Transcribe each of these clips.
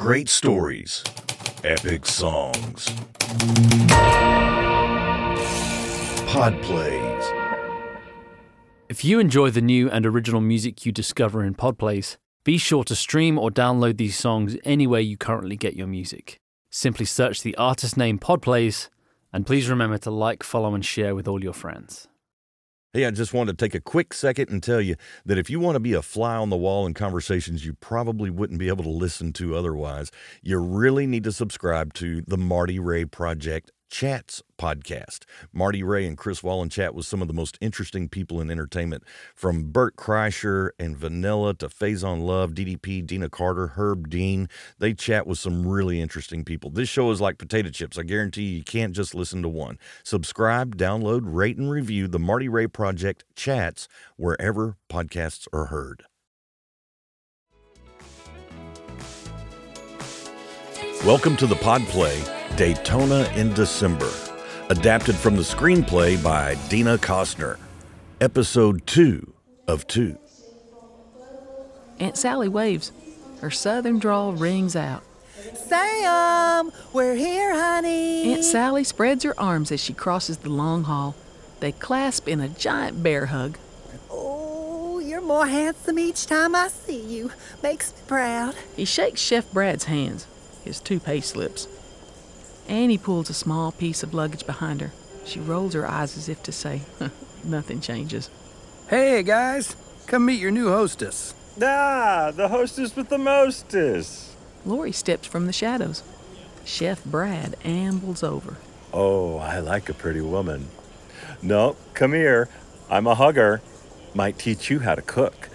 Great stories, epic songs. Pod plays. If you enjoy the new and original music you discover in Podplays, be sure to stream or download these songs anywhere you currently get your music. Simply search the artist name Podplays, and please remember to like, follow, and share with all your friends. Hey, I just wanted to take a quick second and tell you that if you want to be a fly on the wall in conversations you probably wouldn't be able to listen to otherwise, you really need to subscribe to the Marty Ray Project Chats podcast. Marty Ray and Chris Wallen chat with some of the most interesting people in entertainment, from Bert Kreischer and Vanilla to Faizon Love, DDP, Deana Carter, Herb Dean. They chat with some really interesting people. This show is like potato chips. I guarantee you, you can't just listen to one. Subscribe, download, rate, and review the Marty Ray Project Chats wherever podcasts are heard. Welcome to the Pod Play Daytona in December, adapted from the screenplay by Dina Costner. Episode 2 of 2. Aunt Sally waves. Her southern drawl rings out. Sam, we're here, honey. Aunt Sally spreads her arms as she crosses the long hall. They clasp in a giant bear hug. Oh, you're more handsome each time I see you. Makes me proud. He shakes Chef Brad's hands, his two pay slips. Annie pulls a small piece of luggage behind her. She rolls her eyes as if to say, nothing changes. Hey, guys, come meet your new hostess. Ah, the hostess with the mostest. Lori steps from the shadows. Chef Brad ambles over. Oh, I like a pretty woman. No, come here. I'm a hugger. Might teach you how to cook.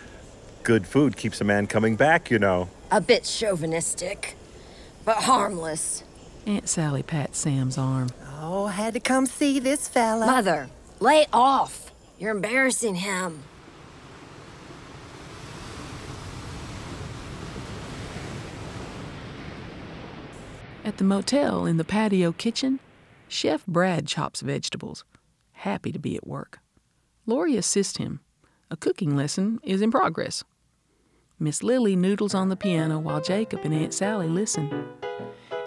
Good food keeps a man coming back, you know. A bit chauvinistic, but harmless. Aunt Sally pats Sam's arm. Oh, had to come see this fella. Mother, lay off. You're embarrassing him. At the motel in the patio kitchen, Chef Brad chops vegetables, happy to be at work. Lori assists him. A cooking lesson is in progress. Miss Lily noodles on the piano while Jacob and Aunt Sally listen.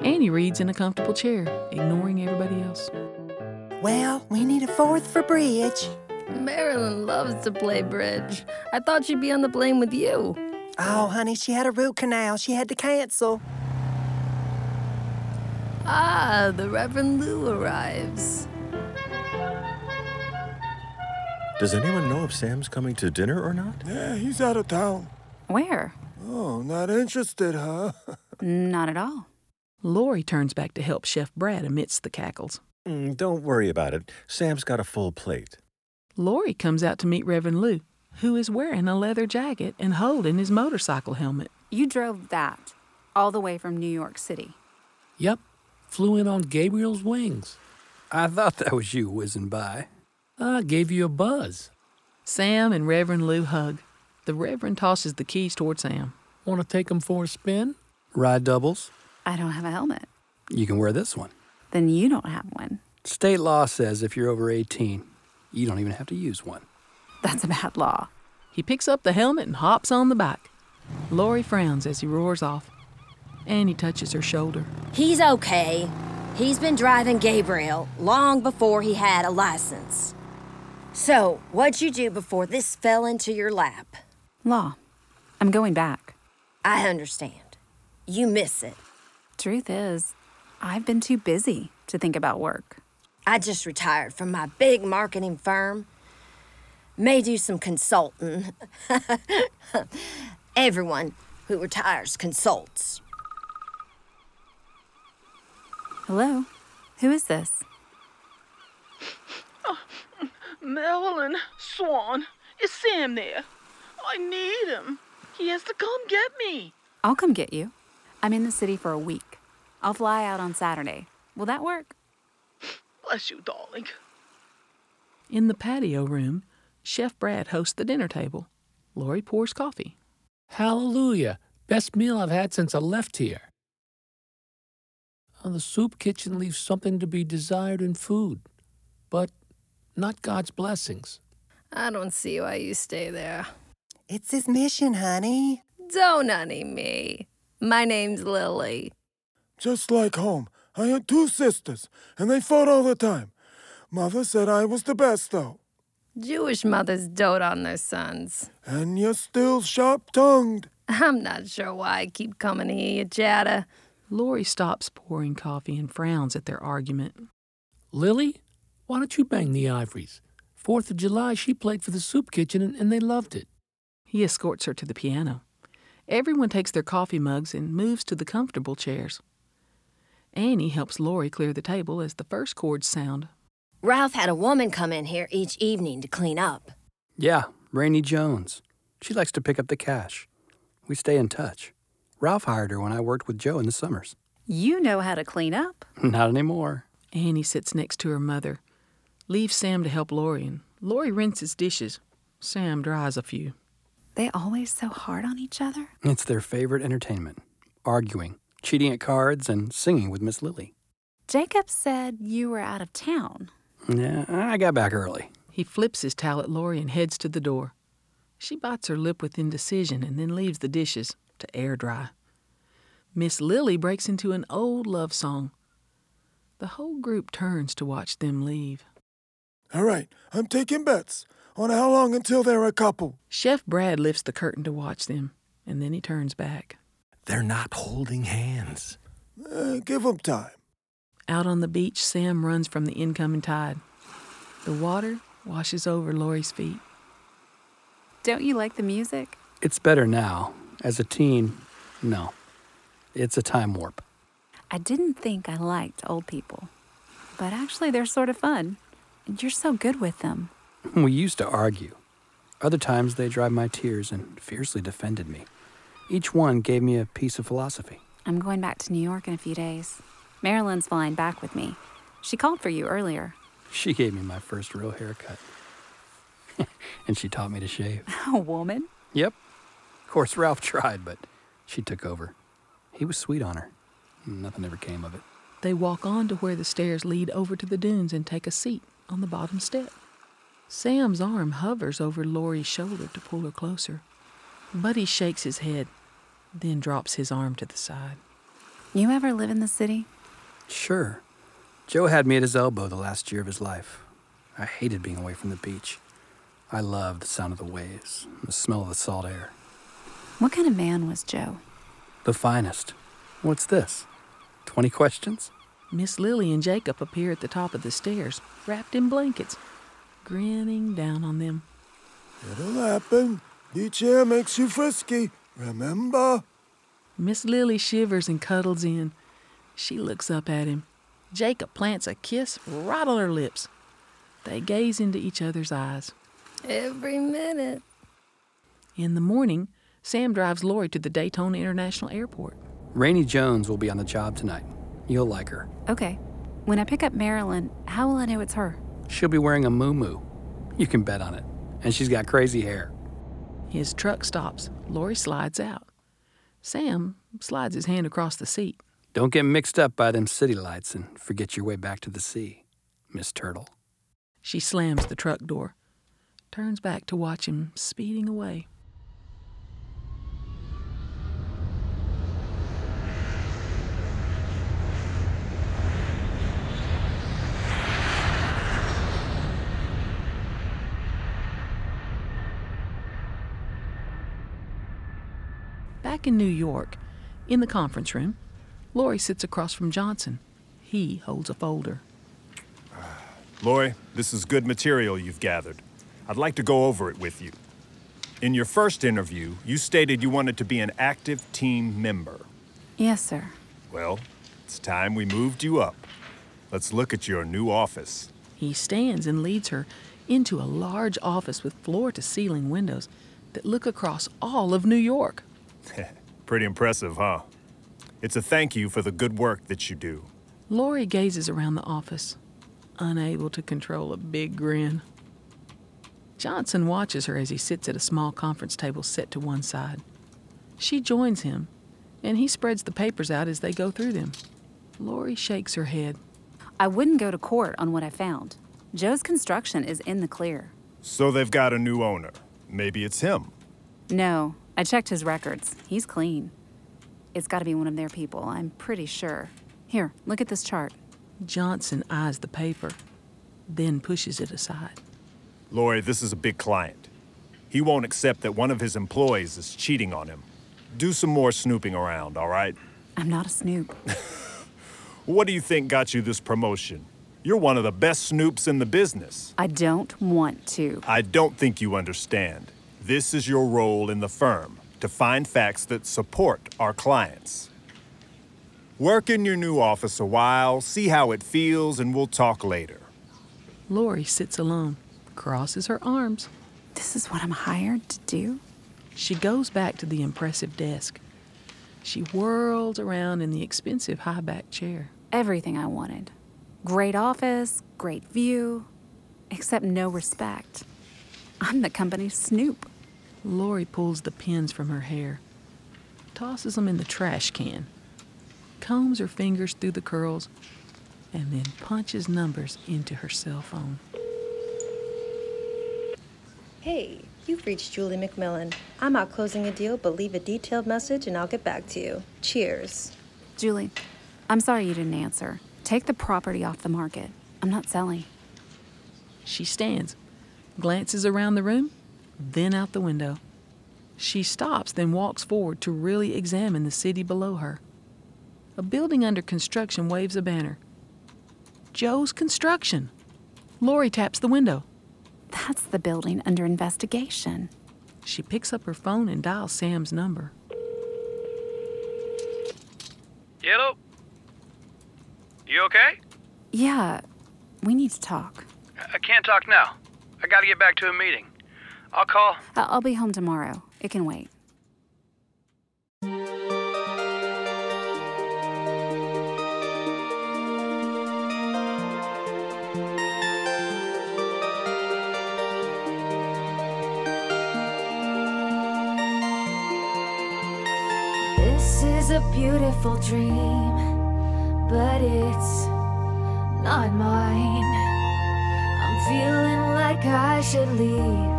Annie reads in a comfortable chair, ignoring everybody else. Well, we need a fourth for bridge. Marilyn loves to play bridge. I thought she'd be on the plane with you. Oh, honey, she had a root canal. She had to cancel. Ah, the Reverend Lou arrives. Does anyone know if Sam's coming to dinner or not? Yeah, he's out of town. Where? Oh, not interested, huh? Not at all. Lori turns back to help Chef Brad amidst the cackles. Mm, don't worry about it. Sam's got a full plate. Lori comes out to meet Reverend Lou, who is wearing a leather jacket and holding his motorcycle helmet. You drove that all the way from New York City. Yep, flew in on Gabriel's wings. I thought that was you whizzing by. I gave you a buzz. Sam and Reverend Lou hug. The Reverend tosses the keys toward Sam. Want to take 'em for a spin? Ride doubles? I don't have a helmet. You can wear this one. Then you don't have one. State law says if you're over 18, you don't even have to use one. That's a bad law. He picks up the helmet and hops on the bike. Lori frowns as he roars off. Annie touches her shoulder. He's okay. He's been driving Gabriel long before he had a license. So, what'd you do before this fell into your lap? Law. I'm going back. I understand. You miss it. Truth is, I've been too busy to think about work. I just retired from my big marketing firm. May do some consulting. Everyone who retires consults. Hello? Who is this? Marilyn Swan, is Sam there? I need him. He has to come get me. I'll come get you. I'm in the city for a week. I'll fly out on Saturday. Will that work? Bless you, darling. In the patio room, Chef Brad hosts the dinner table. Lori pours coffee. Hallelujah. Best meal I've had since I left here. Uh, the soup kitchen leaves something to be desired in food, but not God's blessings. I don't see why you stay there. It's his mission, honey. Don't honey me. My name's Lily. Just like home. I had two sisters, and they fought all the time. Mother said I was the best, though. Jewish mothers dote on their sons. And you're still sharp tongued. I'm not sure why I keep coming to hear you chatter. Lori stops pouring coffee and frowns at their argument. Lily, why don't you bang the Ivories? Fourth of July, she played for the soup kitchen and, and they loved it. He escorts her to the piano. Everyone takes their coffee mugs and moves to the comfortable chairs. Annie helps Lori clear the table as the first chords sound. Ralph had a woman come in here each evening to clean up. Yeah, Rainey Jones. She likes to pick up the cash. We stay in touch. Ralph hired her when I worked with Joe in the summers. You know how to clean up. Not anymore. Annie sits next to her mother, leaves Sam to help Lori, and Lori rinses dishes. Sam dries a few. They always so hard on each other. It's their favorite entertainment arguing, cheating at cards, and singing with Miss Lily. Jacob said you were out of town. Yeah, I got back early. He flips his towel at Lori and heads to the door. She bites her lip with indecision and then leaves the dishes to air dry. Miss Lily breaks into an old love song. The whole group turns to watch them leave. All right, I'm taking bets on how long until they're a couple. Chef Brad lifts the curtain to watch them, and then he turns back. They're not holding hands. Uh, give 'em time. Out on the beach, Sam runs from the incoming tide. The water washes over Lori's feet. Don't you like the music? It's better now. As a teen, no. It's a time warp. I didn't think I liked old people, but actually they're sort of fun. And you're so good with them. We used to argue. Other times they dried my tears and fiercely defended me. Each one gave me a piece of philosophy. I'm going back to New York in a few days. Marilyn's flying back with me. She called for you earlier. She gave me my first real haircut. and she taught me to shave. A woman? Yep. Of course, Ralph tried, but she took over. He was sweet on her. Nothing ever came of it. They walk on to where the stairs lead over to the dunes and take a seat on the bottom step. Sam's arm hovers over Lori's shoulder to pull her closer. Buddy shakes his head, then drops his arm to the side. You ever live in the city? Sure. Joe had me at his elbow the last year of his life. I hated being away from the beach. I loved the sound of the waves, the smell of the salt air. What kind of man was Joe? The finest. What's this? 20 questions? Miss Lily and Jacob appear at the top of the stairs, wrapped in blankets, grinning down on them. It'll happen. Beach air makes you frisky, remember? Miss Lily shivers and cuddles in. She looks up at him. Jacob plants a kiss right on her lips. They gaze into each other's eyes. Every minute. In the morning, Sam drives Lori to the Daytona International Airport. Rainey Jones will be on the job tonight. You'll like her. Okay. When I pick up Marilyn, how will I know it's her? She'll be wearing a moo You can bet on it. And she's got crazy hair. His truck stops. Lori slides out. Sam slides his hand across the seat. Don't get mixed up by them city lights and forget your way back to the sea, Miss Turtle. She slams the truck door, turns back to watch him speeding away. Back in New York, in the conference room, Lori sits across from Johnson. He holds a folder. Lori, this is good material you've gathered. I'd like to go over it with you. In your first interview, you stated you wanted to be an active team member. Yes, sir. Well, it's time we moved you up. Let's look at your new office. He stands and leads her into a large office with floor to ceiling windows that look across all of New York. Pretty impressive, huh? It's a thank you for the good work that you do. Lori gazes around the office, unable to control a big grin. Johnson watches her as he sits at a small conference table set to one side. She joins him, and he spreads the papers out as they go through them. Lori shakes her head. I wouldn't go to court on what I found. Joe's construction is in the clear. So they've got a new owner. Maybe it's him. No, I checked his records. He's clean. It's got to be one of their people, I'm pretty sure. Here, look at this chart. Johnson eyes the paper, then pushes it aside. Lori, this is a big client. He won't accept that one of his employees is cheating on him. Do some more snooping around, all right? I'm not a snoop. What do you think got you this promotion? You're one of the best snoops in the business. I don't want to. I don't think you understand. This is your role in the firm to find facts that support our clients. Work in your new office a while, see how it feels, and we'll talk later. Lori sits alone, crosses her arms. This is what I'm hired to do? She goes back to the impressive desk. She whirls around in the expensive high back chair. Everything I wanted. Great office, great view, except no respect. I'm the company's snoop. Lori pulls the pins from her hair, tosses them in the trash can, combs her fingers through the curls, and then punches numbers into her cell phone. Hey, you've reached Julie McMillan. I'm out closing a deal, but leave a detailed message and I'll get back to you. Cheers. Julie, I'm sorry you didn't answer. Take the property off the market. I'm not selling. She stands, glances around the room, then out the window. She stops, then walks forward to really examine the city below her. A building under construction waves a banner. Joe's Construction. Lori taps the window. That's the building under investigation. She picks up her phone and dials Sam's number. Hello? You okay? Yeah, we need to talk. I can't talk now. I gotta get back to a meeting. I'll call. I- I'll be home tomorrow. It can wait. This is a beautiful dream, but it's not mine. I'm feeling like I should leave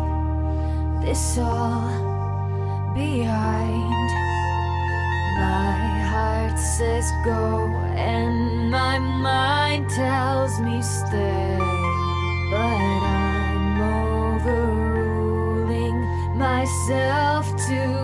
this all behind. My heart says go, and my mind tells me stay. But I'm overruling myself today.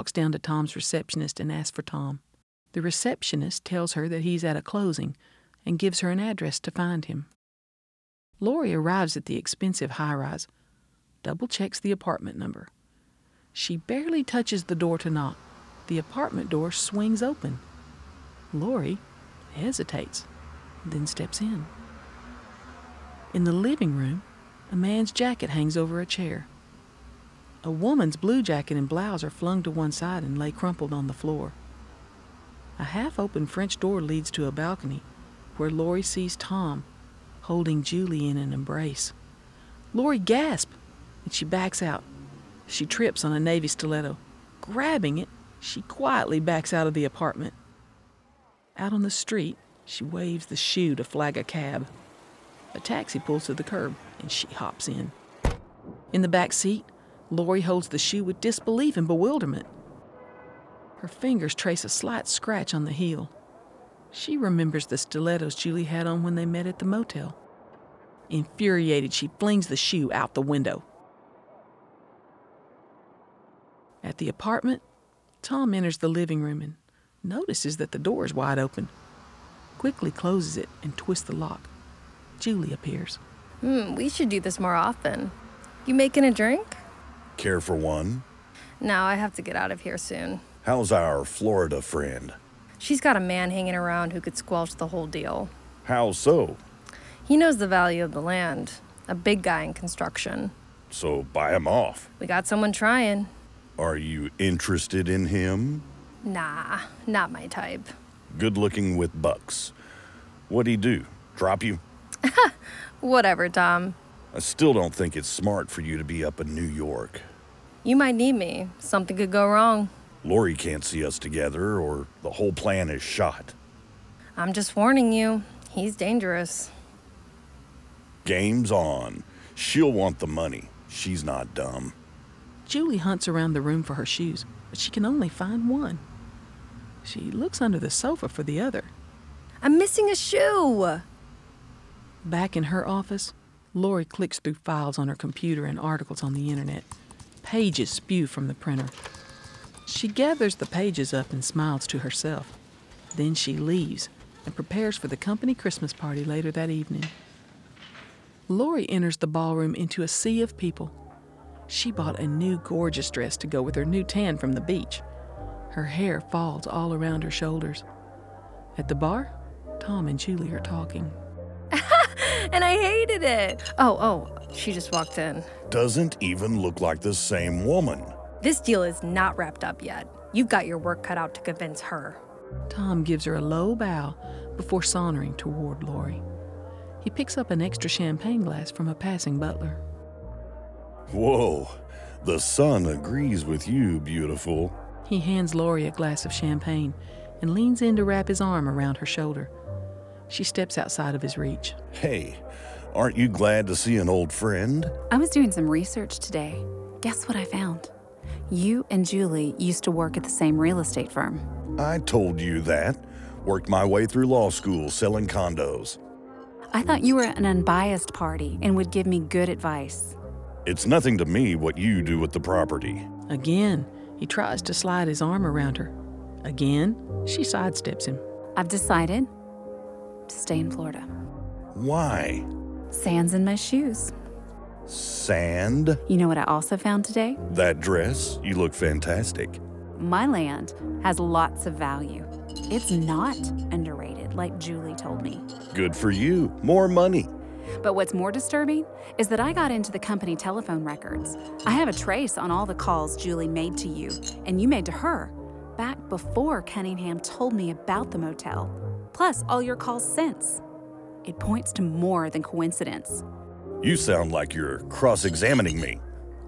Walks down to Tom's receptionist and asks for Tom. The receptionist tells her that he's at a closing and gives her an address to find him. Lori arrives at the expensive high rise, double checks the apartment number. She barely touches the door to knock. The apartment door swings open. Lori hesitates, then steps in. In the living room, a man's jacket hangs over a chair. A woman's blue jacket and blouse are flung to one side and lay crumpled on the floor. A half open French door leads to a balcony where Lori sees Tom holding Julie in an embrace. Lori gasps and she backs out. She trips on a navy stiletto. Grabbing it, she quietly backs out of the apartment. Out on the street, she waves the shoe to flag a cab. A taxi pulls to the curb and she hops in. In the back seat, Lori holds the shoe with disbelief and bewilderment. Her fingers trace a slight scratch on the heel. She remembers the stilettos Julie had on when they met at the motel. Infuriated, she flings the shoe out the window. At the apartment, Tom enters the living room and notices that the door is wide open. Quickly closes it and twists the lock. Julie appears. Hmm, we should do this more often. You making a drink? Care for one? No, I have to get out of here soon. How's our Florida friend? She's got a man hanging around who could squelch the whole deal. How so? He knows the value of the land, a big guy in construction. So buy him off. We got someone trying. Are you interested in him? Nah, not my type. Good looking with bucks. What'd he do? Drop you? Whatever, Tom. I still don't think it's smart for you to be up in New York. You might need me. Something could go wrong. Lori can't see us together, or the whole plan is shot. I'm just warning you. He's dangerous. Game's on. She'll want the money. She's not dumb. Julie hunts around the room for her shoes, but she can only find one. She looks under the sofa for the other. I'm missing a shoe. Back in her office, Lori clicks through files on her computer and articles on the internet. Pages spew from the printer. She gathers the pages up and smiles to herself. Then she leaves and prepares for the company Christmas party later that evening. Lori enters the ballroom into a sea of people. She bought a new gorgeous dress to go with her new tan from the beach. Her hair falls all around her shoulders. At the bar, Tom and Julie are talking. and I hated it. Oh, oh, she just walked in. Doesn't even look like the same woman. This deal is not wrapped up yet. You've got your work cut out to convince her. Tom gives her a low bow before sauntering toward Lori. He picks up an extra champagne glass from a passing butler. Whoa, the sun agrees with you, beautiful. He hands Lori a glass of champagne and leans in to wrap his arm around her shoulder. She steps outside of his reach. Hey, aren't you glad to see an old friend? I was doing some research today. Guess what I found? You and Julie used to work at the same real estate firm. I told you that. Worked my way through law school selling condos. I thought you were an unbiased party and would give me good advice. It's nothing to me what you do with the property. Again, he tries to slide his arm around her. Again, she sidesteps him. I've decided to stay in Florida. Why? Sand's in my shoes. Sand? You know what I also found today? That dress? You look fantastic. My land has lots of value. It's not underrated, like Julie told me. Good for you. More money. But what's more disturbing is that I got into the company telephone records. I have a trace on all the calls Julie made to you and you made to her back before Cunningham told me about the motel, plus all your calls since. It points to more than coincidence. You sound like you're cross examining me.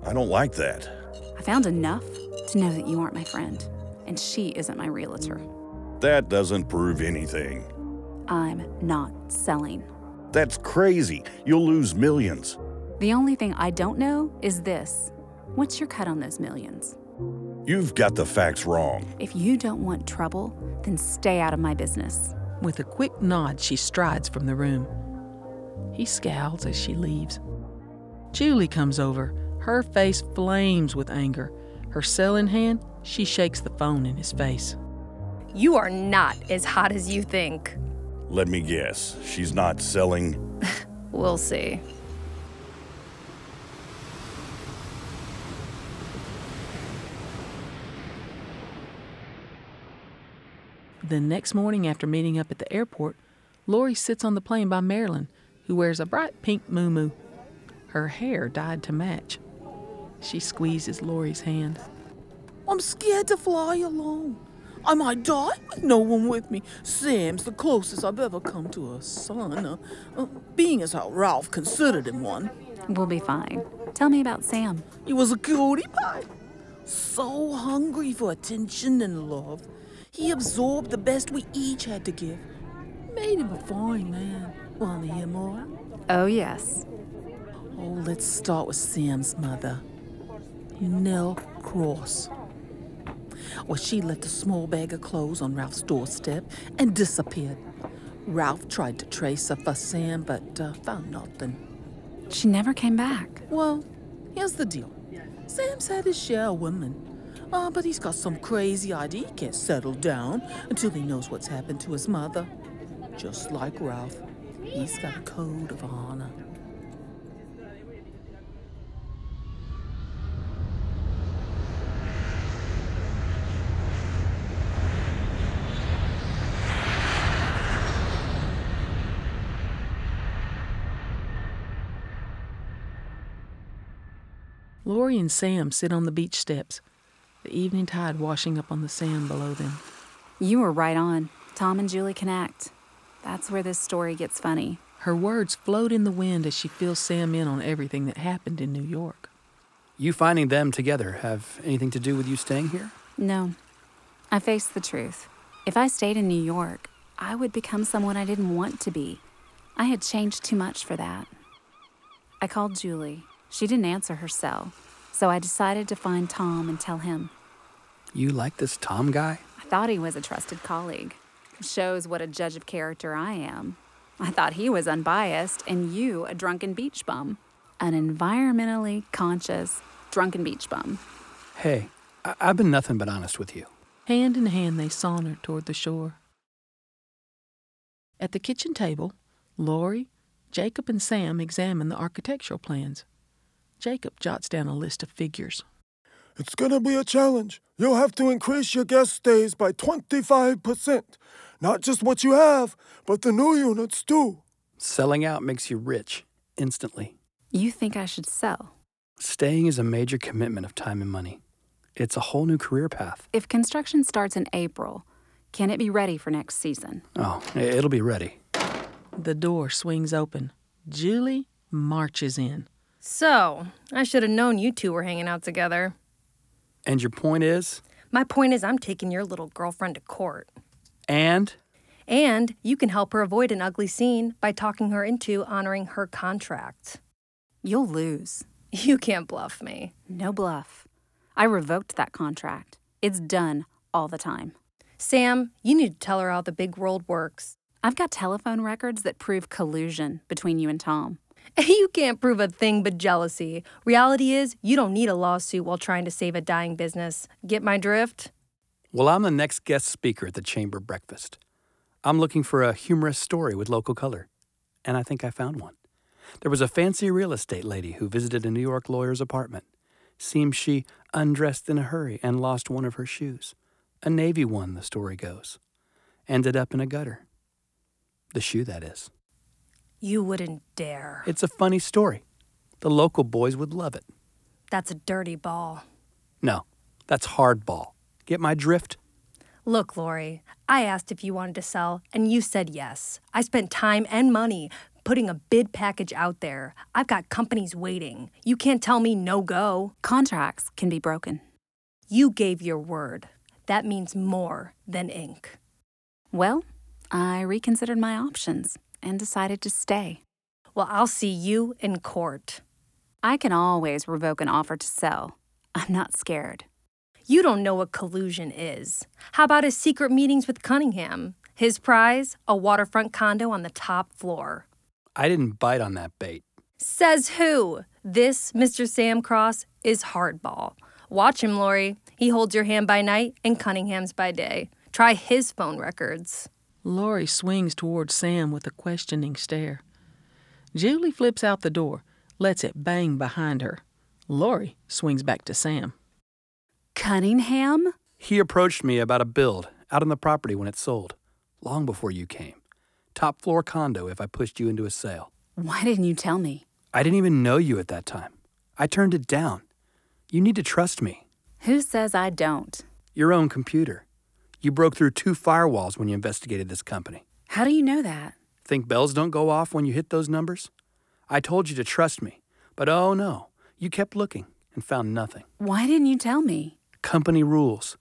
I don't like that. I found enough to know that you aren't my friend, and she isn't my realtor. That doesn't prove anything. I'm not selling. That's crazy. You'll lose millions. The only thing I don't know is this what's your cut on those millions? You've got the facts wrong. If you don't want trouble, then stay out of my business. With a quick nod, she strides from the room. He scowls as she leaves. Julie comes over. Her face flames with anger. Her cell in hand, she shakes the phone in his face. You are not as hot as you think. Let me guess. She's not selling. We'll see. The next morning, after meeting up at the airport, Lori sits on the plane by Marilyn, who wears a bright pink moo Her hair dyed to match. She squeezes Lori's hand. I'm scared to fly alone. I might die with no one with me. Sam's the closest I've ever come to a son, uh, uh, being as how Ralph considered him one. We'll be fine. Tell me about Sam. He was a cutie pie. So hungry for attention and love. He absorbed the best we each had to give. Made him a fine man. Want to hear more? Oh, yes. Oh, let's start with Sam's mother, Nell Cross. Well, she left a small bag of clothes on Ralph's doorstep and disappeared. Ralph tried to trace her for Sam, but uh, found nothing. She never came back. Well, here's the deal Sam's had his share of women. Uh, but he's got some crazy idea he can't settle down until he knows what's happened to his mother. Just like Ralph, he's got a code of honor. Lori and Sam sit on the beach steps, the evening tide washing up on the sand below them. You were right on. Tom and Julie connect. That's where this story gets funny. Her words float in the wind as she fills Sam in on everything that happened in New York. You finding them together have anything to do with you staying here? No. I faced the truth. If I stayed in New York, I would become someone I didn't want to be. I had changed too much for that. I called Julie. She didn't answer her cell, so I decided to find Tom and tell him. You like this Tom guy? I thought he was a trusted colleague. Shows what a judge of character I am. I thought he was unbiased and you a drunken beach bum. An environmentally conscious drunken beach bum. Hey, I- I've been nothing but honest with you. Hand in hand, they sauntered toward the shore. At the kitchen table, Lori, Jacob, and Sam examined the architectural plans. Jacob jots down a list of figures. It's gonna be a challenge. You'll have to increase your guest stays by 25%. Not just what you have, but the new units too. Selling out makes you rich instantly. You think I should sell? Staying is a major commitment of time and money. It's a whole new career path. If construction starts in April, can it be ready for next season? Oh, it'll be ready. The door swings open. Julie marches in. So, I should have known you two were hanging out together. And your point is? My point is, I'm taking your little girlfriend to court. And? And you can help her avoid an ugly scene by talking her into honoring her contract. You'll lose. You can't bluff me. No bluff. I revoked that contract. It's done all the time. Sam, you need to tell her how the big world works. I've got telephone records that prove collusion between you and Tom. You can't prove a thing but jealousy. Reality is, you don't need a lawsuit while trying to save a dying business. Get my drift? Well, I'm the next guest speaker at the Chamber Breakfast. I'm looking for a humorous story with local color, and I think I found one. There was a fancy real estate lady who visited a New York lawyer's apartment. Seems she undressed in a hurry and lost one of her shoes. A navy one, the story goes. Ended up in a gutter. The shoe, that is. You wouldn't dare. It's a funny story. The local boys would love it. That's a dirty ball. No, that's hardball. Get my drift? Look, Lori, I asked if you wanted to sell, and you said yes. I spent time and money putting a bid package out there. I've got companies waiting. You can't tell me no go. Contracts can be broken. You gave your word. That means more than ink. Well, I reconsidered my options and decided to stay. Well, I'll see you in court. I can always revoke an offer to sell. I'm not scared. You don't know what collusion is. How about his secret meetings with Cunningham? His prize? A waterfront condo on the top floor. I didn't bite on that bait. Says who? This, Mr. Sam Cross, is hardball. Watch him, Lori. He holds your hand by night and Cunningham's by day. Try his phone records. Lori swings toward Sam with a questioning stare. Julie flips out the door, lets it bang behind her. Lori swings back to Sam. Cunningham? He approached me about a build out on the property when it sold, long before you came. Top floor condo if I pushed you into a sale. Why didn't you tell me? I didn't even know you at that time. I turned it down. You need to trust me. Who says I don't? Your own computer. You broke through two firewalls when you investigated this company. How do you know that? Think bells don't go off when you hit those numbers? I told you to trust me, but oh no, you kept looking and found nothing. Why didn't you tell me? Company rules.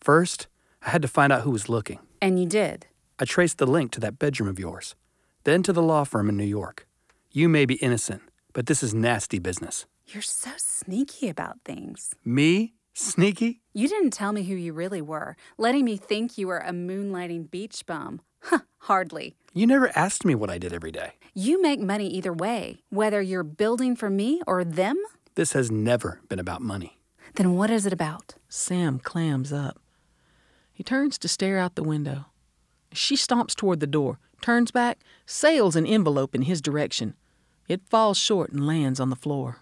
First, I had to find out who was looking. And you did. I traced the link to that bedroom of yours, then to the law firm in New York. You may be innocent, but this is nasty business. You're so sneaky about things. Me? Sneaky? You didn't tell me who you really were, letting me think you were a moonlighting beach bum. Huh, hardly. You never asked me what I did every day. You make money either way, whether you're building for me or them. This has never been about money. Then what is it about? Sam clams up. He turns to stare out the window. She stomps toward the door, turns back, sails an envelope in his direction. It falls short and lands on the floor.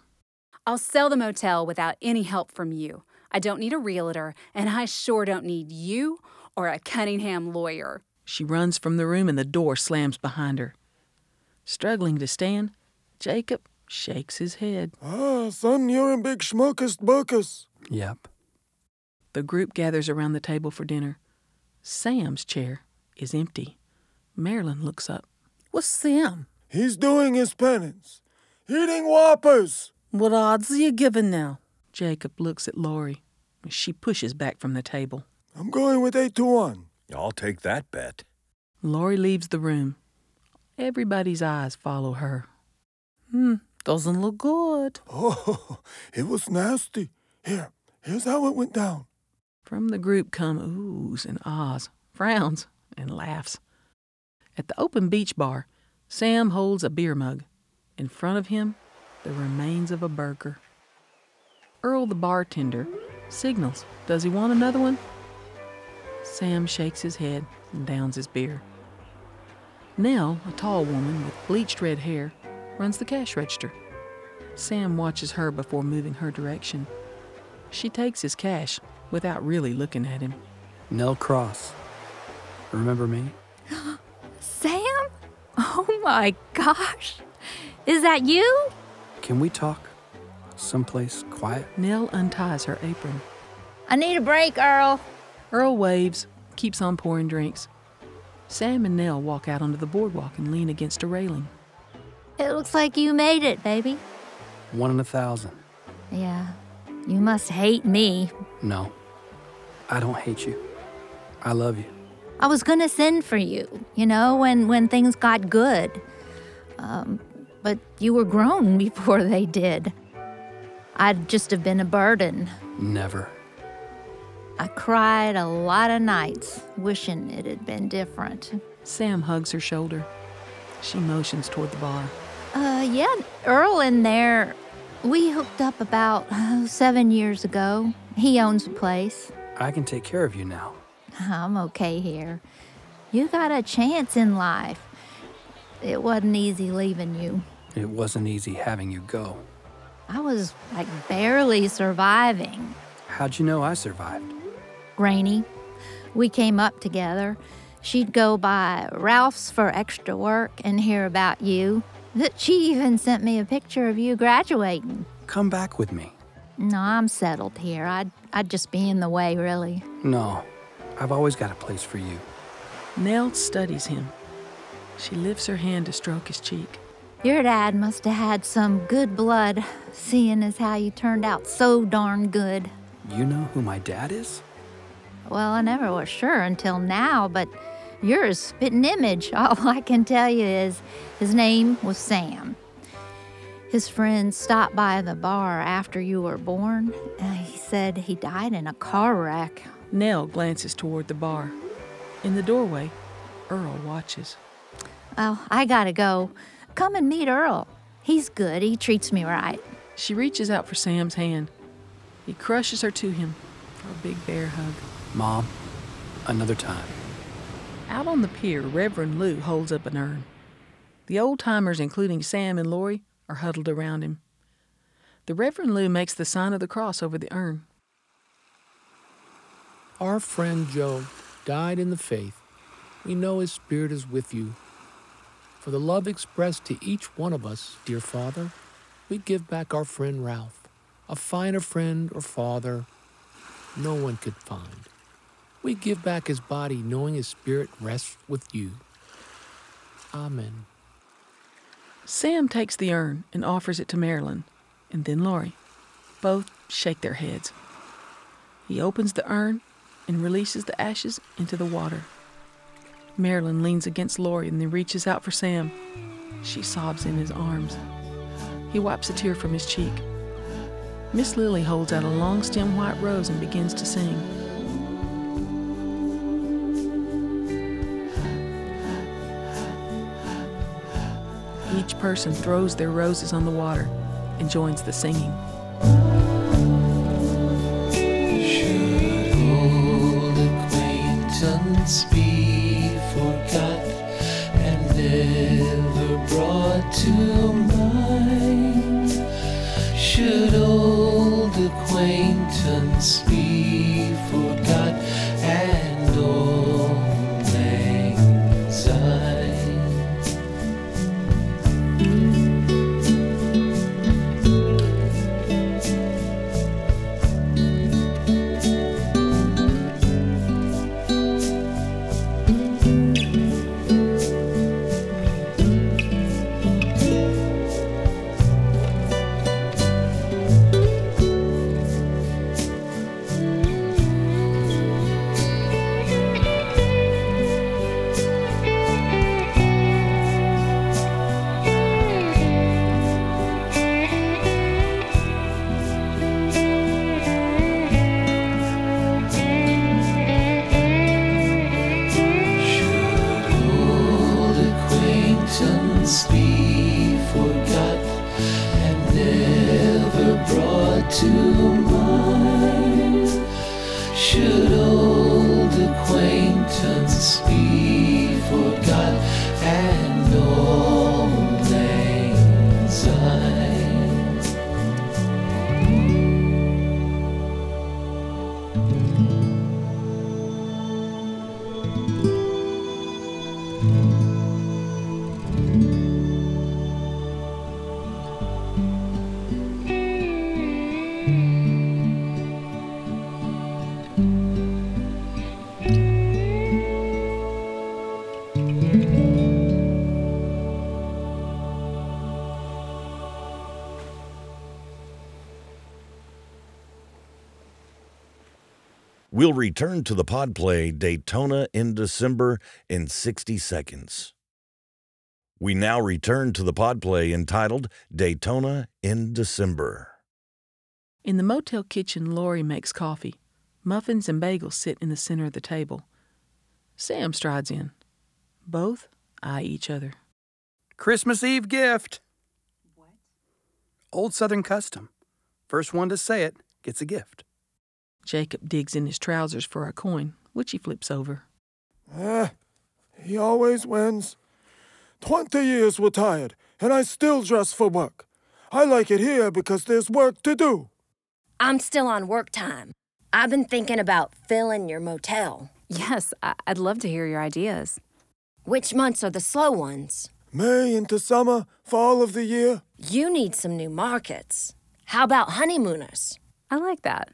I'll sell the motel without any help from you. I don't need a realtor, and I sure don't need you or a Cunningham lawyer. She runs from the room and the door slams behind her. Struggling to stand, Jacob shakes his head. Ah, son, you're a big schmuckus buckus. Yep. The group gathers around the table for dinner. Sam's chair is empty. Marilyn looks up. What's Sam? He's doing his penance. Eating whoppers. What odds are you giving now? Jacob looks at Lori. She pushes back from the table. I'm going with eight to one. I'll take that bet. Lori leaves the room. Everybody's eyes follow her. Hmm, doesn't look good. Oh, it was nasty. Here, here's how it went down. From the group come oohs and ahs, frowns and laughs. At the open beach bar, Sam holds a beer mug. In front of him, the remains of a burger. Earl, the bartender, signals. Does he want another one? Sam shakes his head and downs his beer. Nell, a tall woman with bleached red hair, runs the cash register. Sam watches her before moving her direction. She takes his cash without really looking at him. Nell Cross. Remember me? Sam? Oh my gosh. Is that you? Can we talk? Someplace quiet? Nell unties her apron. I need a break, Earl. Earl waves, keeps on pouring drinks. Sam and Nell walk out onto the boardwalk and lean against a railing. It looks like you made it, baby. One in a thousand. Yeah. You must hate me. No. I don't hate you. I love you. I was gonna send for you, you know, when when things got good. Um, but you were grown before they did. I'd just have been a burden. Never. I cried a lot of nights wishing it had been different. Sam hugs her shoulder. She motions toward the bar. Uh, yeah, Earl in there, we hooked up about oh, seven years ago. He owns a place. I can take care of you now. I'm okay here. You got a chance in life. It wasn't easy leaving you. It wasn't easy having you go. I was like barely surviving. How'd you know I survived? Rainey. We came up together. She'd go by Ralph's for extra work and hear about you. That she even sent me a picture of you graduating. Come back with me. No, I'm settled here. I'd, I'd just be in the way, really. No. I've always got a place for you. Nell studies him. She lifts her hand to stroke his cheek. Your dad must have had some good blood, seeing as how you turned out so darn good. You know who my dad is? Well, I never was sure until now, but you're a spitting image. All I can tell you is his name was Sam. His friends stopped by the bar after you were born. Uh, he said he died in a car wreck. Nell glances toward the bar. In the doorway, Earl watches. Well, I gotta go. Come and meet Earl. He's good. He treats me right. She reaches out for Sam's hand. He crushes her to him for a big bear hug. Mom, another time. Out on the pier, Reverend Lou holds up an urn. The old timers, including Sam and Lori, are huddled around him. The Reverend Lou makes the sign of the cross over the urn. Our friend Joe died in the faith. We know his spirit is with you. For the love expressed to each one of us, dear Father, we give back our friend Ralph, a finer friend or father no one could find. We give back his body knowing his spirit rests with you. Amen. Sam takes the urn and offers it to Marilyn, and then Lori. Both shake their heads. He opens the urn and releases the ashes into the water. Marilyn leans against Lori and then reaches out for Sam. She sobs in his arms. He wipes a tear from his cheek. Miss Lily holds out a long stem white rose and begins to sing. Each person throws their roses on the water and joins the singing. Should old acquaintance be We'll return to the pod play Daytona in December in 60 seconds. We now return to the pod play entitled Daytona in December. In the motel kitchen, Lori makes coffee. Muffins and bagels sit in the center of the table. Sam strides in. Both eye each other. Christmas Eve gift. What? Old Southern custom. First one to say it gets a gift. Jacob digs in his trousers for a coin, which he flips over. Ah, he always wins. Twenty years retired, and I still dress for work. I like it here because there's work to do. I'm still on work time. I've been thinking about filling your motel. Yes, I- I'd love to hear your ideas. Which months are the slow ones? May into summer, fall of the year. You need some new markets. How about honeymooners? I like that.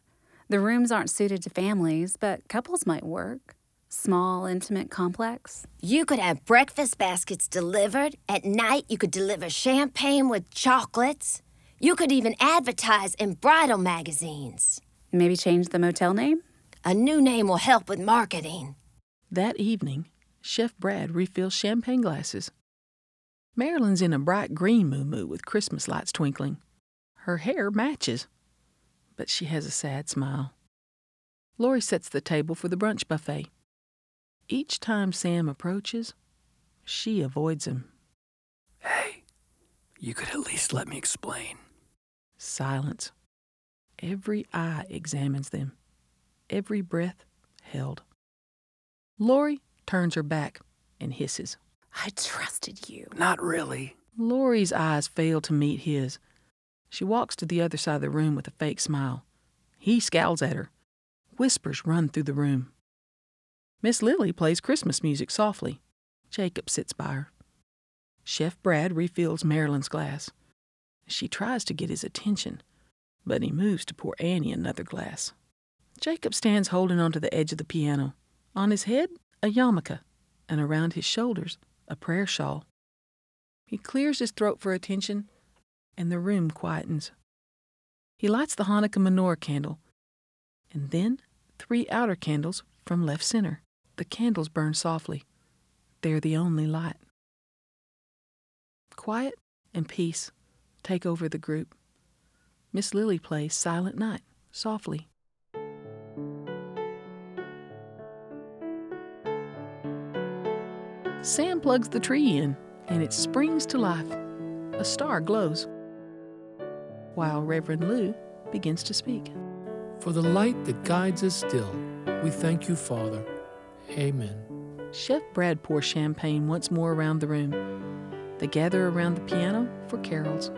The rooms aren't suited to families, but couples might work. Small, intimate complex. You could have breakfast baskets delivered. At night, you could deliver champagne with chocolates. You could even advertise in bridal magazines. Maybe change the motel name? A new name will help with marketing. That evening, Chef Brad refills champagne glasses. Marilyn's in a bright green moo moo with Christmas lights twinkling. Her hair matches, but she has a sad smile. Lori sets the table for the brunch buffet. Each time Sam approaches, she avoids him. Hey, you could at least let me explain. Silence. Every eye examines them, every breath held. Lori turns her back and hisses. I trusted you. Not really. Lori's eyes fail to meet his. She walks to the other side of the room with a fake smile. He scowls at her. Whispers run through the room. Miss Lily plays Christmas music softly. Jacob sits by her. Chef Brad refills Marilyn's glass. She tries to get his attention, but he moves to pour Annie another glass. Jacob stands holding onto the edge of the piano. On his head, a yarmulke, and around his shoulders, a prayer shawl. He clears his throat for attention, and the room quietens. He lights the Hanukkah menorah candle, and then three outer candles from left center. The candles burn softly. They're the only light. Quiet and peace take over the group. Miss Lily plays Silent Night softly. Sam plugs the tree in, and it springs to life. A star glows. While Reverend Lou begins to speak. For the light that guides us still, we thank you, Father. Amen. Chef Brad pours champagne once more around the room. They gather around the piano for carols.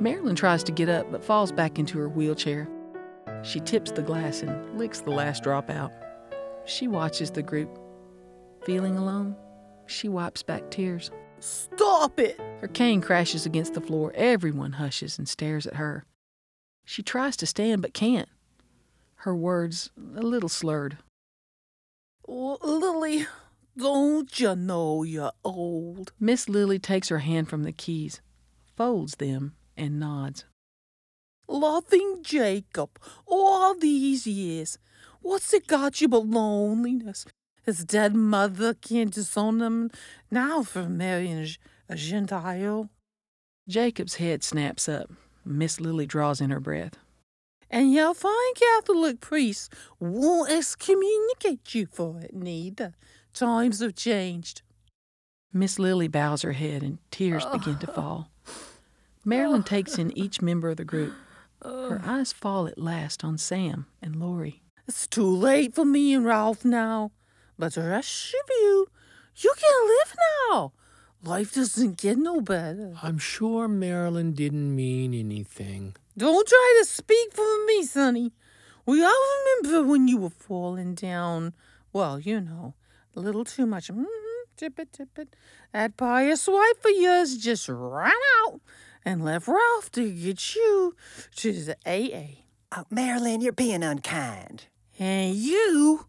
Marilyn tries to get up but falls back into her wheelchair. She tips the glass and licks the last drop out. She watches the group. Feeling alone, she wipes back tears. Stop it! Her cane crashes against the floor. Everyone hushes and stares at her. She tries to stand but can't. Her words a little slurred. L- Lily, don't you know you're old? Miss Lily takes her hand from the keys, folds them, and nods. Loving Jacob all these years. What's it got you but loneliness? His dead mother can't disown him now for marrying a, Gentile. Jacob's head snaps up. Miss Lily draws in her breath. And your fine Catholic priest won't excommunicate you for it, neither. Times have changed. Miss Lily bows her head and tears begin to fall. Marilyn takes in each member of the group. Her eyes fall at last on Sam and Lori. It's too late for me and Ralph now. But the rest of you, you can live now. Life doesn't get no better. I'm sure Marilyn didn't mean anything. Don't try to speak for me, Sonny. We all remember when you were falling down. Well, you know, a little too much. Mm, tip it, tip it. That pious wife of yours just ran out and left Ralph to get you to the AA. Oh, Marilyn, you're being unkind. And you,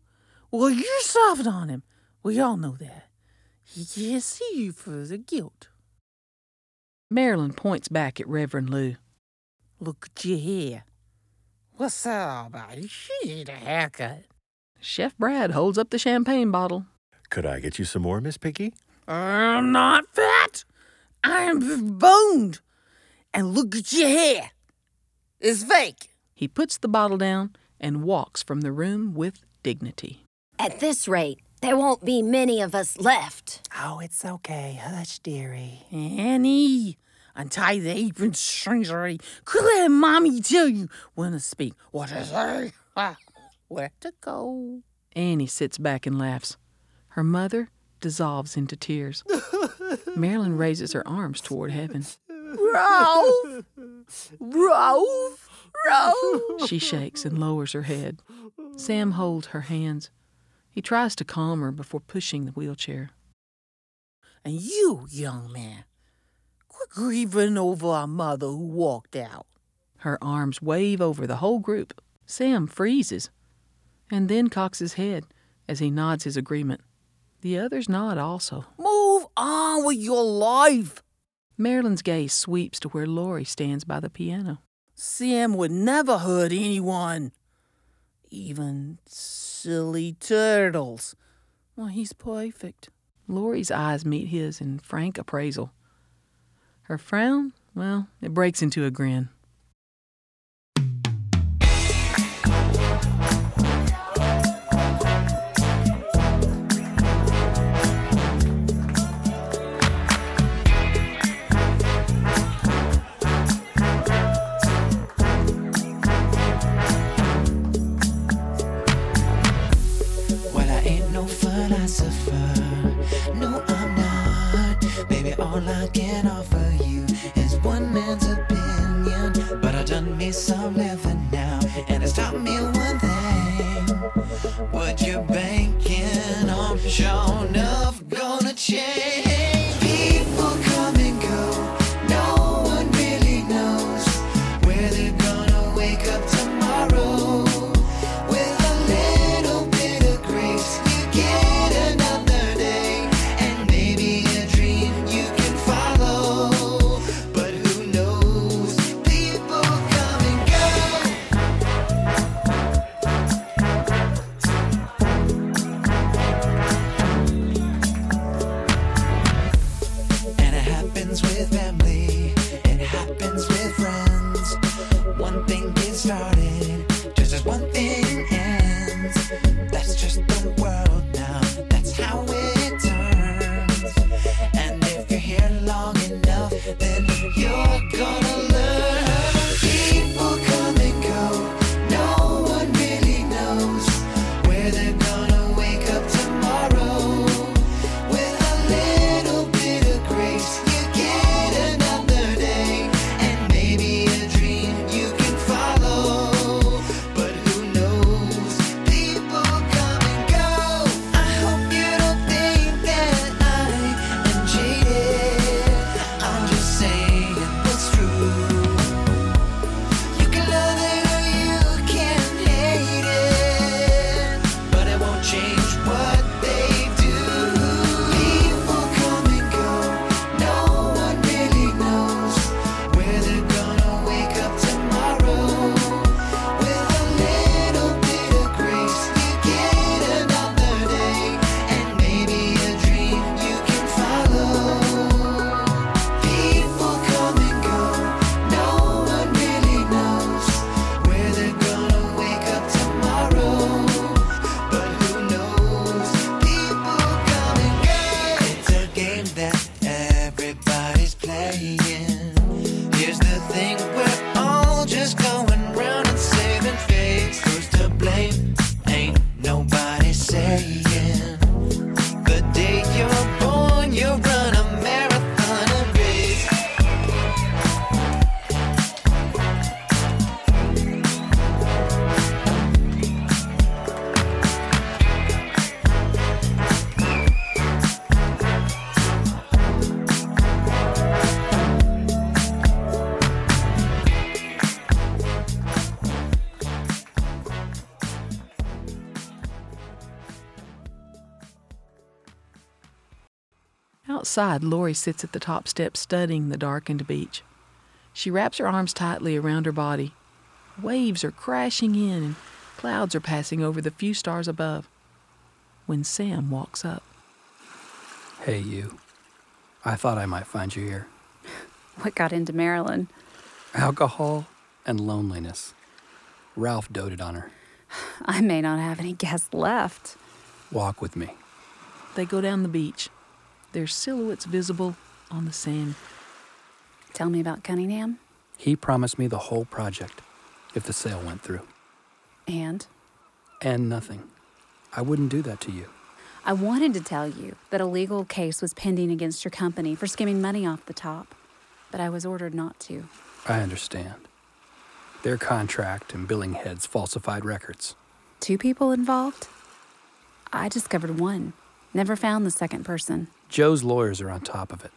well, you're soft on him. We all know that. He can't see you for the guilt. Marilyn points back at Reverend Lou. Look at your hair. What's that all about? You should need a haircut. Chef Brad holds up the champagne bottle. Could I get you some more, Miss Piggy? I'm not fat. I'm boned. And look at your hair. It's fake. He puts the bottle down and walks from the room with dignity. At this rate, there won't be many of us left. Oh, it's okay. Hush, dearie. Annie, untie the apron strings already. Could let mommy tell you when to speak, what to say, ah, where to go. Annie sits back and laughs. Her mother dissolves into tears. Marilyn raises her arms toward heaven. Ralph! Ralph! Ralph! She shakes and lowers her head. Sam holds her hands. He tries to calm her before pushing the wheelchair. And you, young man, quit grieving over our mother who walked out. Her arms wave over the whole group. Sam freezes and then cocks his head as he nods his agreement. The others nod also. Move on with your life. Marilyn's gaze sweeps to where Lori stands by the piano. Sam would never hurt anyone, even silly turtles. Well, he's perfect. Lori's eyes meet his in frank appraisal. Her frown, well, it breaks into a grin. All I can offer you is one man's opinion. But I done me some living now, and it's taught me one thing. What you're banking on, sure enough, gonna change. Outside, Lori sits at the top step studying the darkened beach. She wraps her arms tightly around her body. Waves are crashing in and clouds are passing over the few stars above. When Sam walks up, Hey, you. I thought I might find you here. What got into Marilyn? Alcohol and loneliness. Ralph doted on her. I may not have any guests left. Walk with me. they go down the beach, their silhouettes visible on the sand. Tell me about Cunningham. He promised me the whole project if the sale went through. And And nothing. I wouldn't do that to you. I wanted to tell you that a legal case was pending against your company for skimming money off the top, but I was ordered not to. I understand. Their contract and billing heads falsified records. Two people involved? I discovered one. Never found the second person. Joe's lawyers are on top of it.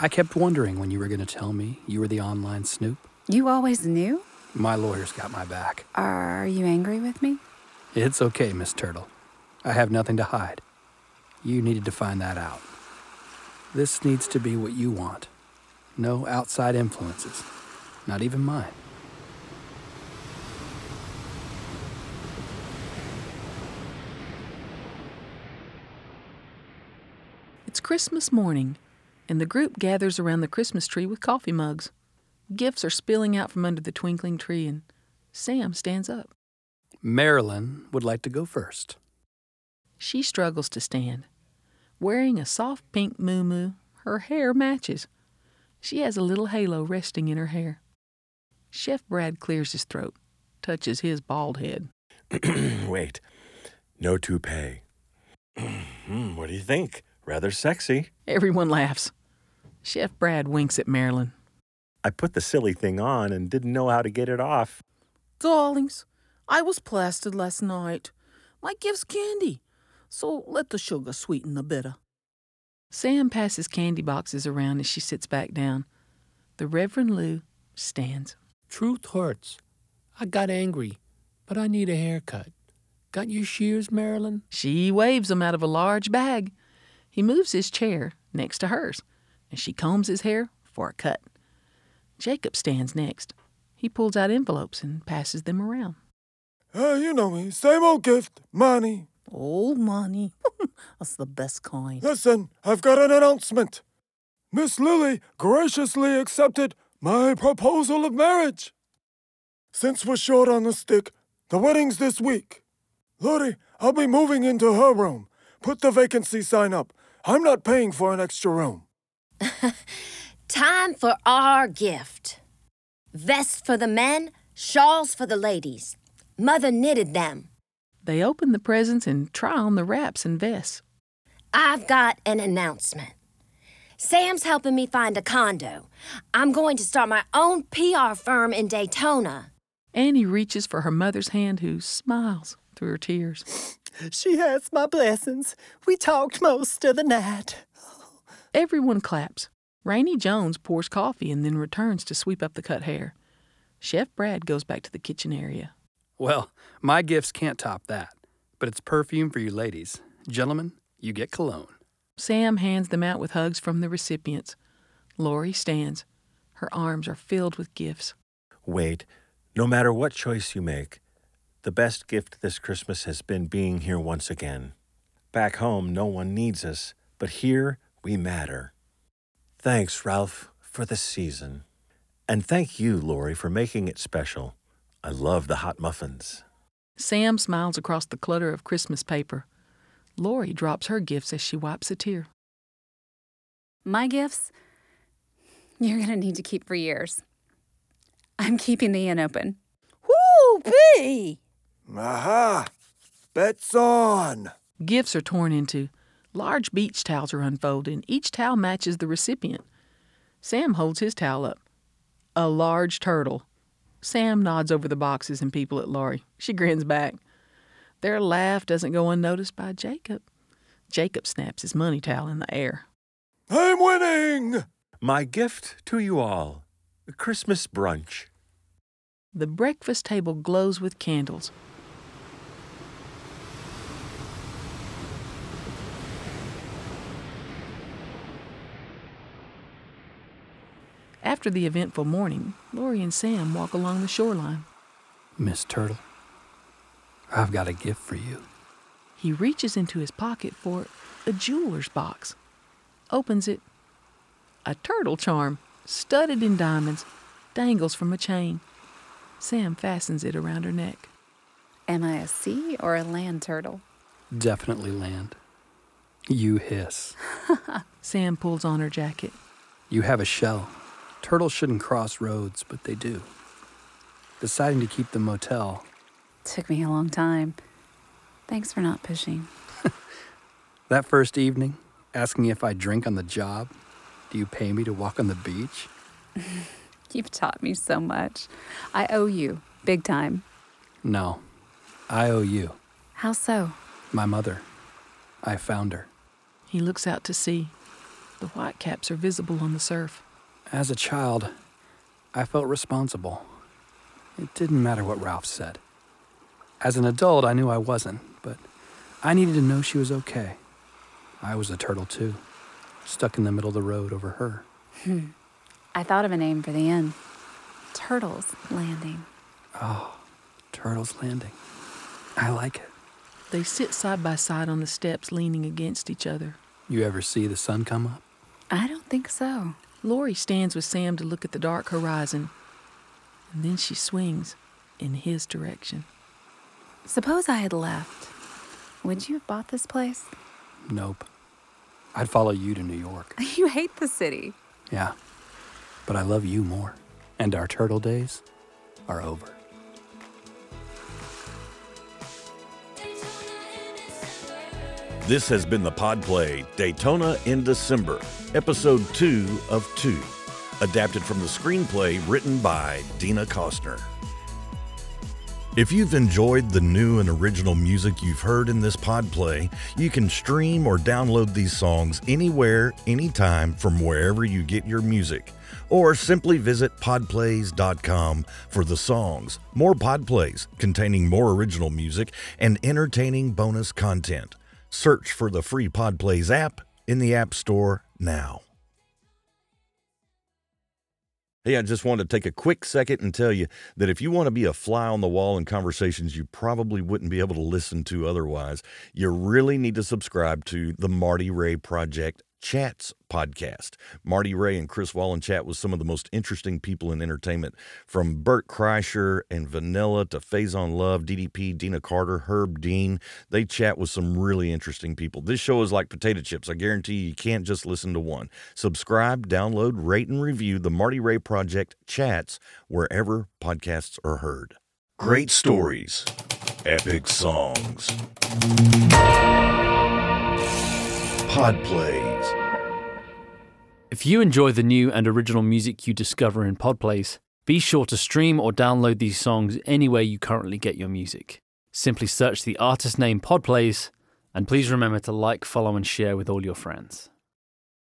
I kept wondering when you were going to tell me you were the online snoop. You always knew? My lawyers got my back. Are you angry with me? It's okay, Miss Turtle. I have nothing to hide. You needed to find that out. This needs to be what you want. No outside influences, not even mine. Christmas morning, and the group gathers around the Christmas tree with coffee mugs. Gifts are spilling out from under the twinkling tree, and Sam stands up. Marilyn would like to go first. She struggles to stand. Wearing a soft pink moo moo, her hair matches. She has a little halo resting in her hair. Chef Brad clears his throat, touches his bald head. Wait, no toupee. Hmm, what do you think? Rather sexy. Everyone laughs. Chef Brad winks at Marilyn. I put the silly thing on and didn't know how to get it off. Darlings, I was plastered last night. My gift's candy, so let the sugar sweeten the bitter. Sam passes candy boxes around as she sits back down. The Reverend Lou stands. Truth hurts. I got angry, but I need a haircut. Got your shears, Marilyn? She waves him out of a large bag. He moves his chair next to hers, and she combs his hair for a cut. Jacob stands next. He pulls out envelopes and passes them around. Uh, you know me. Same old gift. Money. Old money. That's the best kind. Listen, I've got an announcement. Miss Lily graciously accepted my proposal of marriage. Since we're short on the stick, the wedding's this week. Lori, I'll be moving into her room. Put the vacancy sign up. I'm not paying for an extra room. Time for our gift. Vests for the men, shawls for the ladies. Mother knitted them. They open the presents and try on the wraps and vests. I've got an announcement. Sam's helping me find a condo. I'm going to start my own PR firm in Daytona. Annie reaches for her mother's hand, who smiles through her tears. She has my blessings. We talked most of the night. Everyone claps. Rainey Jones pours coffee and then returns to sweep up the cut hair. Chef Brad goes back to the kitchen area. Well, my gifts can't top that, but it's perfume for you ladies. Gentlemen, you get cologne. Sam hands them out with hugs from the recipients. Lori stands. Her arms are filled with gifts. Wait, no matter what choice you make, the best gift this Christmas has been being here once again. Back home, no one needs us, but here we matter. Thanks, Ralph, for the season. And thank you, Lori, for making it special. I love the hot muffins. Sam smiles across the clutter of Christmas paper. Lori drops her gifts as she wipes a tear. My gifts, you're going to need to keep for years. I'm keeping the inn open. Woo, bee! Aha! Bets on! Gifts are torn into. Large beach towels are unfolded, and each towel matches the recipient. Sam holds his towel up. A large turtle. Sam nods over the boxes and people at Lori. She grins back. Their laugh doesn't go unnoticed by Jacob. Jacob snaps his money towel in the air. I'm winning! My gift to you all a Christmas brunch. The breakfast table glows with candles. After the eventful morning, Lori and Sam walk along the shoreline. Miss Turtle, I've got a gift for you. He reaches into his pocket for a jeweler's box, opens it. A turtle charm, studded in diamonds, dangles from a chain. Sam fastens it around her neck. Am I a sea or a land turtle? Definitely land. You hiss. Sam pulls on her jacket. You have a shell. Turtles shouldn't cross roads, but they do. Deciding to keep the motel, Took me a long time. Thanks for not pushing. that first evening, asking me if I drink on the job, do you pay me to walk on the beach? You've taught me so much. I owe you, big time. No, I owe you. How so? My mother. I found her. He looks out to sea. The whitecaps are visible on the surf. As a child, I felt responsible. It didn't matter what Ralph said. As an adult, I knew I wasn't, but I needed to know she was okay. I was a turtle too, stuck in the middle of the road over her. Hmm. I thought of a name for the inn Turtles Landing. Oh, Turtle's Landing. I like it. They sit side by side on the steps, leaning against each other. You ever see the sun come up? I don't think so. Lori stands with Sam to look at the dark horizon, and then she swings in his direction. Suppose I had left. Would you have bought this place? Nope. I'd follow you to New York. You hate the city. Yeah. But I love you more. And our turtle days are over. This has been the Pod Play Daytona in December, episode two of two. adapted from the screenplay written by Dina Costner. If you've enjoyed the new and original music you've heard in this pod play, you can stream or download these songs anywhere, anytime from wherever you get your music. Or simply visit podplays.com for the songs, more podplays containing more original music, and entertaining bonus content. Search for the free Podplays app in the App Store now. Hey, I just wanted to take a quick second and tell you that if you want to be a fly on the wall in conversations you probably wouldn't be able to listen to otherwise, you really need to subscribe to the Marty Ray Project Chats podcast. Marty Ray and Chris Wallen chat with some of the most interesting people in entertainment, from Bert Kreischer and Vanilla to Faizon Love, DDP, Deana Carter, Herb Dean. They chat with some really interesting people. This show is like potato chips. I guarantee you, you can't just listen to one. Subscribe, download, rate, and review the Marty Ray Project Chats wherever podcasts are heard. Great stories, epic songs. Pod plays. If you enjoy the new and original music you discover in Podplays, be sure to stream or download these songs anywhere you currently get your music. Simply search the artist name Podplays, and please remember to like, follow, and share with all your friends.